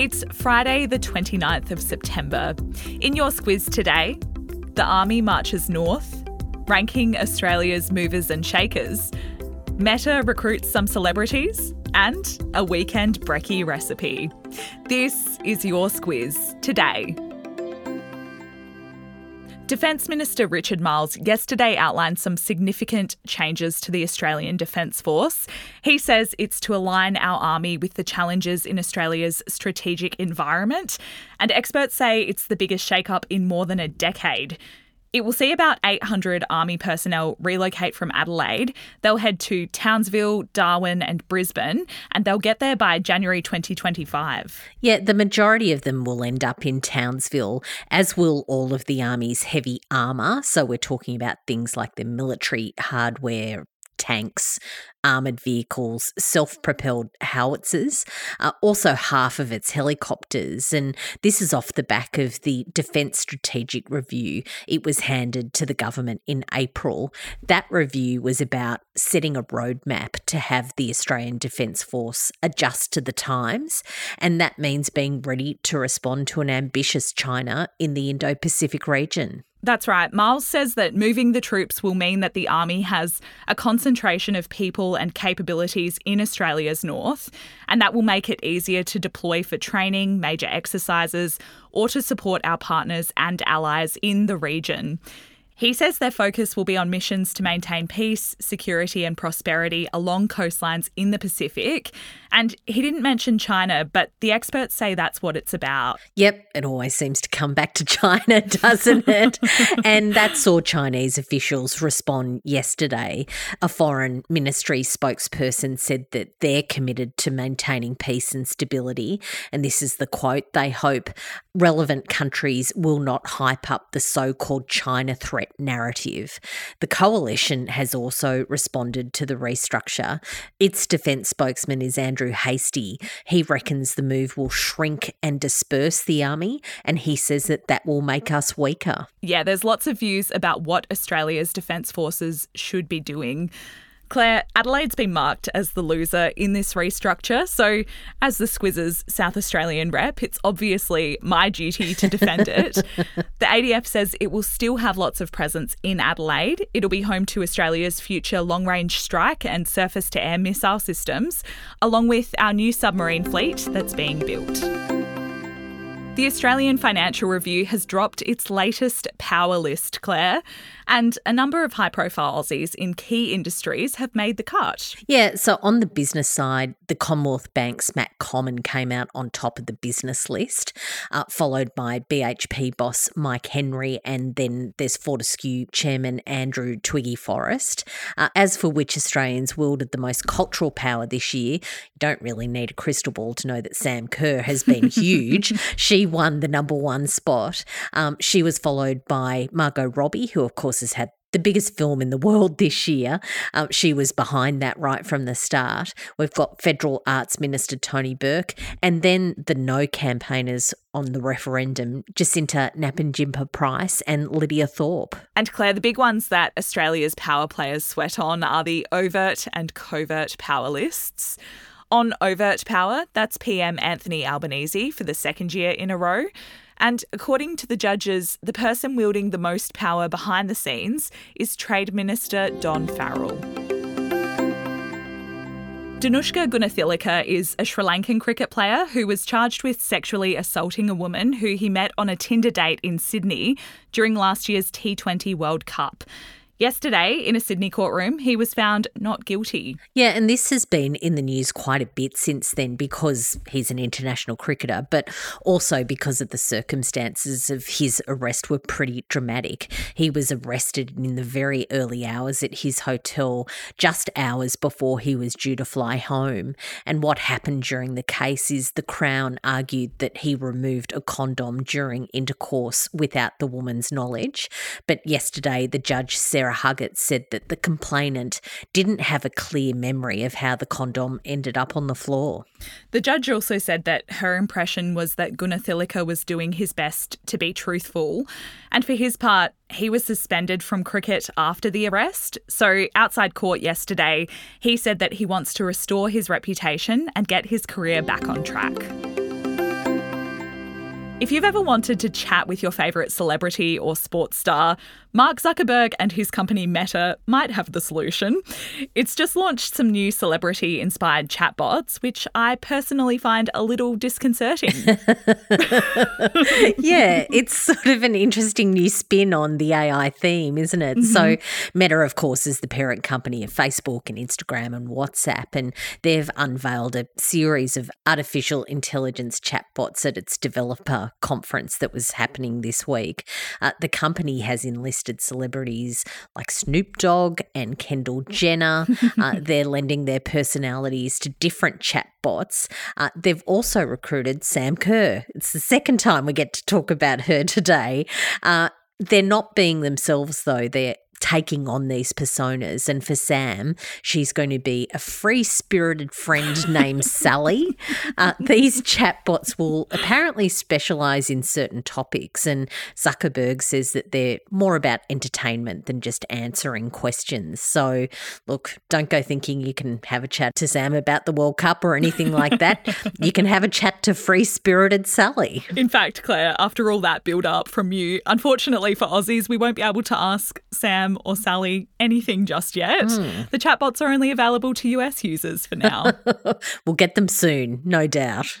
It's Friday, the 29th of September. In your squiz today, the Army marches north, ranking Australia's movers and shakers, Meta recruits some celebrities, and a weekend brekkie recipe. This is your squiz today. Defence Minister Richard Marles yesterday outlined some significant changes to the Australian Defence Force. He says it's to align our army with the challenges in Australia's strategic environment, and experts say it's the biggest shake-up in more than a decade. It will see about 800 Army personnel relocate from Adelaide. They'll head to Townsville, Darwin, and Brisbane, and they'll get there by January 2025. Yeah, the majority of them will end up in Townsville, as will all of the Army's heavy armour. So we're talking about things like the military hardware, tanks, armoured vehicles, self propelled howitzers, uh, also half of its helicopters. And this is off the back of the Defence Strategic Review. It was handed to the government in April. That review was about setting a roadmap to have the Australian Defence Force adjust to the times. And that means being ready to respond to an ambitious China in the Indo Pacific region. That's right. Marles says that moving the troops will mean that the Army has a concentration of people and capabilities in Australia's north, and that will make it easier to deploy for training, major exercises, or to support our partners and allies in the region. He says their focus will be on missions to maintain peace, security, and prosperity along coastlines in the Pacific. And he didn't mention China, but the experts say that's what it's about. Yep, it always seems to come back to China, doesn't it? and that saw Chinese officials respond yesterday. A foreign ministry spokesperson said that they're committed to maintaining peace and stability. And this is the quote they hope relevant countries will not hype up the so called China threat narrative. The coalition has also responded to the restructure. Its defence spokesman is Andrew Hastie. He reckons the move will shrink and disperse the army, and he says that that will make us weaker. Yeah, there's lots of views about what Australia's defence forces should be doing. Claire, Adelaide's been marked as the loser in this restructure. So, as the Squiz's South Australian rep, it's obviously my duty to defend it. the ADF says it will still have lots of presence in Adelaide. It'll be home to Australia's future long range strike and surface to air missile systems, along with our new submarine fleet that's being built. The Australian Financial Review has dropped its latest power list, Claire, and a number of high profile Aussies in key industries have made the cut. Yeah, so on the business side, the Commonwealth Bank's Matt Comyn came out on top of the business list, uh, followed by BHP boss Mike Henry, and then there's Fortescue chairman Andrew Twiggy Forrest. Uh, as for which Australians wielded the most cultural power this year, you don't really need a crystal ball to know that Sam Kerr has been huge. she won the number one spot. Um, she was followed by Margot Robbie, who, of course, has had the biggest film in the world this year. Um, she was behind that right from the start. We've got Federal Arts Minister Tony Burke, and then the no campaigners on the referendum, Jacinta Nampijinpa Price and Lydia Thorpe. And Claire, the big ones that Australia's power players sweat on are the overt and covert power lists. On overt power, that's PM Anthony Albanese for the second year in a row. And according to the judges, the person wielding the most power behind the scenes is Trade Minister Don Farrell. Danushka Gunathilaka is a Sri Lankan cricket player who was charged with sexually assaulting a woman who he met on a Tinder date in Sydney during last year's T20 World Cup. Yesterday, in a Sydney courtroom, he was found not guilty. Yeah, and this has been in the news quite a bit since then because he's an international cricketer, but also because of the circumstances of his arrest were pretty dramatic. He was arrested in the very early hours at his hotel, just hours before he was due to fly home. And what happened during the case is the Crown argued that he removed a condom during intercourse without the woman's knowledge. But yesterday, the judge, Sarah Sarah Huggett said that the complainant didn't have a clear memory of how the condom ended up on the floor. The judge also said that her impression was that Gunathilaka was doing his best to be truthful. And for his part, he was suspended from cricket after the arrest. So, outside court yesterday, he said that he wants to restore his reputation and get his career back on track. If you've ever wanted to chat with your favourite celebrity or sports star, Mark Zuckerberg and his company Meta might have the solution. It's just launched some new celebrity inspired chatbots, which I personally find a little disconcerting. yeah, it's sort of an interesting new spin on the AI theme, isn't it? Mm-hmm. So, Meta, of course, is the parent company of Facebook and Instagram and WhatsApp, and they've unveiled a series of artificial intelligence chatbots at its developer conference that was happening this week. Uh, the company has enlisted celebrities like Snoop Dogg and Kendall Jenner. uh, they're lending their personalities to different chatbots. Uh, they've also recruited Sam Kerr. It's the second time we get to talk about her today. Uh, they're not being themselves, though. They're taking on these personas. And for Sam, she's going to be a free spirited friend named Sally. Uh, these chatbots will apparently specialize in certain topics. And Zuckerberg says that they're more about entertainment than just answering questions. So, look, don't go thinking you can have a chat to Sam about the World Cup or anything like that. you can have a chat to free spirited Sally. In fact, Claire, after all that build up from you, unfortunately for Aussies, we won't be able to ask Sam Sam or Sally anything just yet. Mm. The chatbots are only available to US users for now. we'll get them soon, no doubt.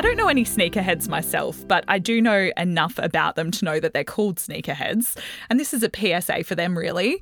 I don't know any sneakerheads myself, but I do know enough about them to know that they're called sneakerheads. And this is a PSA for them, really.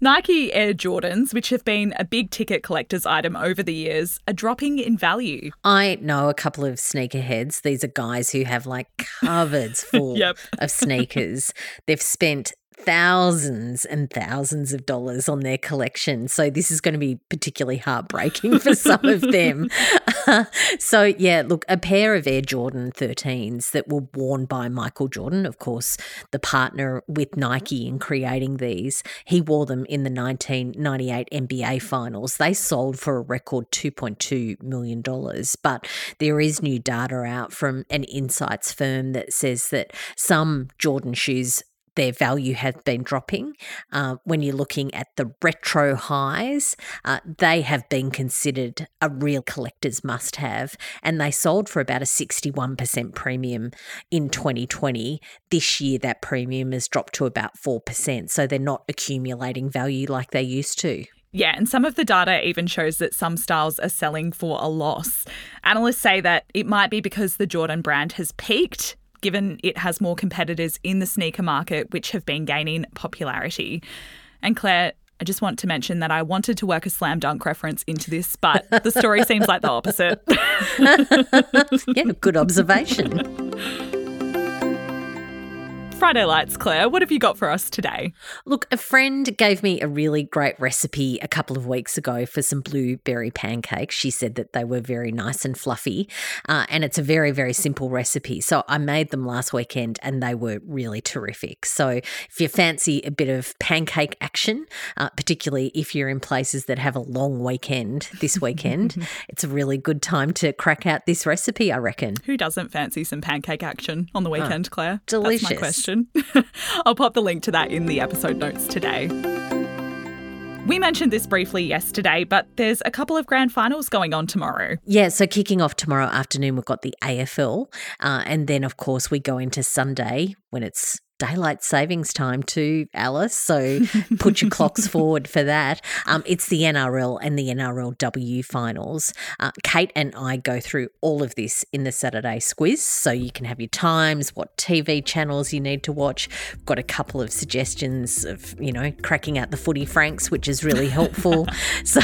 Nike Air Jordans, which have been a big ticket collector's item over the years, are dropping in value. I know a couple of sneakerheads. These are guys who have like cupboards full yep. of sneakers. They've spent thousands and thousands of dollars on their collection. So this is going to be particularly heartbreaking for some of them. so yeah, look, a pair of Air Jordan 13s that were worn by Michael Jordan, of course, the partner with Nike in creating these. He wore them in the 1998 NBA finals. They sold for a record 2.2 million dollars, but there is new data out from an insights firm that says that some Jordan shoes their value has been dropping. Uh, when you're looking at the retro highs, uh, they have been considered a real collector's must have, and they sold for about a 61% premium in 2020. This year, that premium has dropped to about 4%, so they're not accumulating value like they used to. Yeah, and some of the data even shows that some styles are selling for a loss. Analysts say that it might be because the Jordan brand has peaked given it has more competitors in the sneaker market, which have been gaining popularity. And Claire, I just want to mention that I wanted to work a slam dunk reference into this, but the story seems like the opposite. yeah, good observation. Friday Lights, Claire, what have you got for us today? Look, a friend gave me a really great recipe a couple of weeks ago for some blueberry pancakes. She said that they were very nice and fluffy, uh, and it's a very, very simple recipe. So I made them last weekend and they were really terrific. So if you fancy a bit of pancake action, uh, particularly if you're in places that have a long weekend this weekend, it's a really good time to crack out this recipe, I reckon. Who doesn't fancy some pancake action on the weekend, oh, Claire? Delicious. I'll pop the link to that in the episode notes today. We mentioned this briefly yesterday, but there's a couple of grand finals going on tomorrow. Yeah, so kicking off tomorrow afternoon, we've got the AFL. Uh, and then, of course, we go into Sunday when it's daylight savings time too, Alice. So put your clocks forward for that. Um, it's the NRL and the NRLW finals. Uh, Kate and I go through all of this in the Saturday squiz. So you can have your times, what TV channels you need to watch. We've got a couple of suggestions of, you know, cracking out the footy franks, which is really helpful. so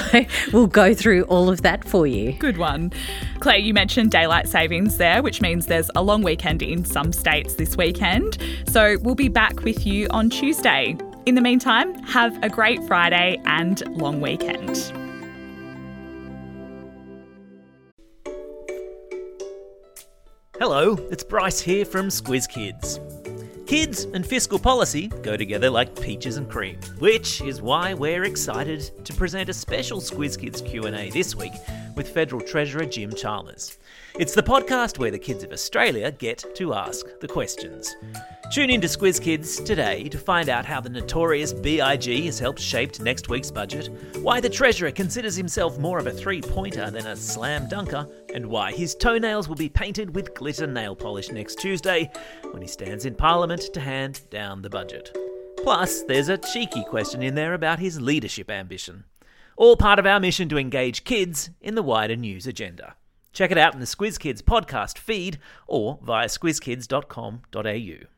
we'll go through all of that for you. Good one. Claire, you mentioned daylight savings there, which means there's a long weekend in some states this weekend. So We'll be back with you on Tuesday. In the meantime, have a great Friday and long weekend. Hello, it's Bryce here from Squiz Kids. Kids and fiscal policy go together like peaches and cream, which is why we're excited to present a special Squiz Kids Q&A this week with Federal Treasurer Jim Chalmers. It's the podcast where the kids of Australia get to ask the questions. Tune in to Squiz Kids today to find out how the notorious BIG has helped shape next week's budget, why the Treasurer considers himself more of a three pointer than a slam dunker, and why his toenails will be painted with glitter nail polish next Tuesday when he stands in Parliament to hand down the budget. Plus, there's a cheeky question in there about his leadership ambition. All part of our mission to engage kids in the wider news agenda. Check it out in the Squiz Kids podcast feed or via squizkids.com.au.